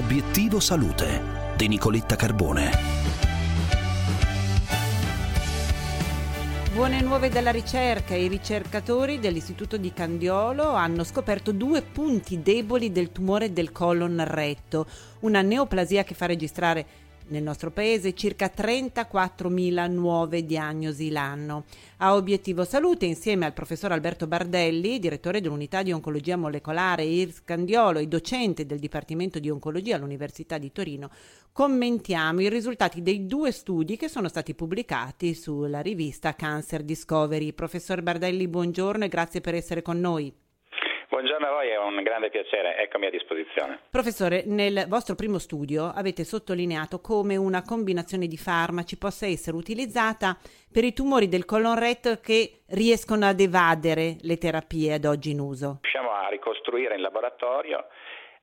Obiettivo Salute di Nicoletta Carbone. Buone nuove dalla ricerca. I ricercatori dell'Istituto di Candiolo hanno scoperto due punti deboli del tumore del colon retto, una neoplasia che fa registrare nel nostro paese circa 34.000 nuove diagnosi l'anno. A Obiettivo Salute, insieme al professor Alberto Bardelli, direttore dell'unità di oncologia molecolare IRS Candiolo e docente del Dipartimento di Oncologia all'Università di Torino, commentiamo i risultati dei due studi che sono stati pubblicati sulla rivista Cancer Discovery. Professor Bardelli, buongiorno e grazie per essere con noi. Buongiorno a voi, è un grande piacere, eccomi a disposizione. Professore, nel vostro primo studio avete sottolineato come una combinazione di farmaci possa essere utilizzata per i tumori del colon retto che riescono ad evadere le terapie ad oggi in uso. Riusciamo a ricostruire in laboratorio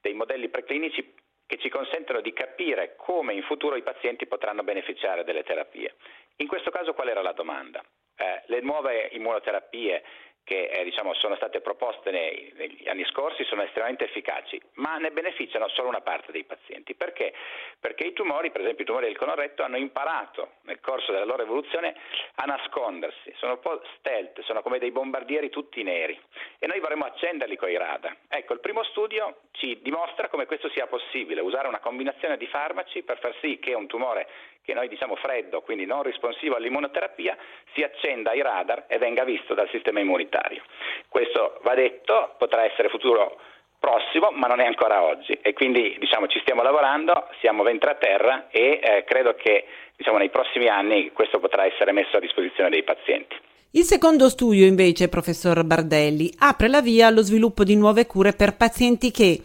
dei modelli preclinici che ci consentono di capire come in futuro i pazienti potranno beneficiare delle terapie. In questo caso qual era la domanda? Eh, le nuove immunoterapie che eh, diciamo, sono state proposte nei, negli anni scorsi sono estremamente efficaci, ma ne beneficiano solo una parte dei pazienti. Perché? Perché i tumori, per esempio i tumori del colon retto, hanno imparato nel corso della loro evoluzione a nascondersi, sono un po' stealth, sono come dei bombardieri tutti neri e noi vorremmo accenderli con i radar. Ecco, il primo studio ci dimostra come questo sia possibile, usare una combinazione di farmaci per far sì che un tumore che noi diciamo freddo, quindi non responsivo all'immunoterapia, si accenda ai radar e venga visto dal sistema immunitario. Questo va detto, potrà essere futuro prossimo, ma non è ancora oggi e quindi diciamo, ci stiamo lavorando, siamo ventre a terra e eh, credo che diciamo, nei prossimi anni questo potrà essere messo a disposizione dei pazienti. Il secondo studio invece, professor Bardelli, apre la via allo sviluppo di nuove cure per pazienti che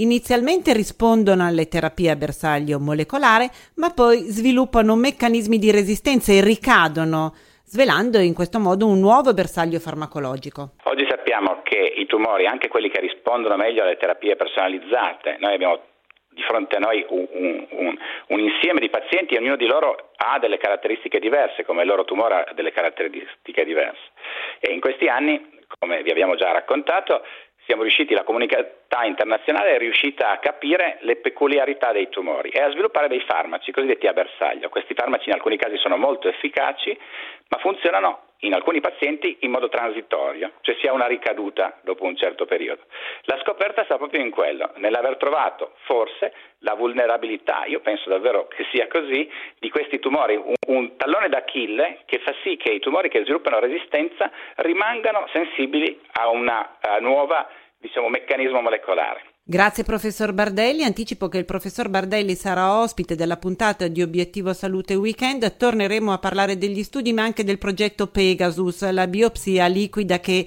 Inizialmente rispondono alle terapie a bersaglio molecolare, ma poi sviluppano meccanismi di resistenza e ricadono, svelando in questo modo un nuovo bersaglio farmacologico. Oggi sappiamo che i tumori, anche quelli che rispondono meglio alle terapie personalizzate, noi abbiamo di fronte a noi un, un, un, insieme di pazienti e ognuno di loro ha delle caratteristiche diverse, come il loro tumore ha delle caratteristiche diverse. E in questi anni, come vi abbiamo già raccontato, siamo riusciti, la comunità internazionale è riuscita a capire le peculiarità dei tumori e a sviluppare dei farmaci cosiddetti a bersaglio. Questi farmaci in alcuni casi sono molto efficaci, ma funzionano in alcuni pazienti in modo transitorio, cioè si ha una ricaduta dopo un certo periodo. La scoperta sta proprio in quello, nell'aver trovato forse la vulnerabilità, io penso davvero che sia così, di questi tumori, un, un tallone d'Achille che fa sì che i tumori che sviluppano resistenza rimangano sensibili a un nuovo diciamo, meccanismo molecolare. Grazie professor Bardelli, anticipo che il professor Bardelli sarà ospite della puntata di Obiettivo Salute Weekend, torneremo a parlare degli studi ma anche del progetto Pegasus, la biopsia liquida che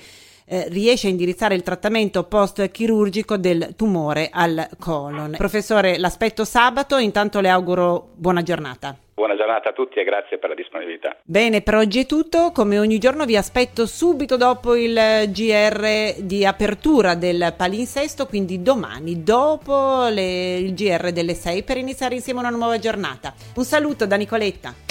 eh, riesce a indirizzare il trattamento post-chirurgico del tumore al colon. Professore, l'aspetto sabato, intanto le auguro buona giornata. Buona giornata a tutti e grazie per la disponibilità. Bene, per oggi è tutto. Come ogni giorno vi aspetto subito dopo il GR di apertura del palinsesto, quindi domani, dopo le, il GR delle 6 per iniziare insieme una nuova giornata. Un saluto da Nicoletta.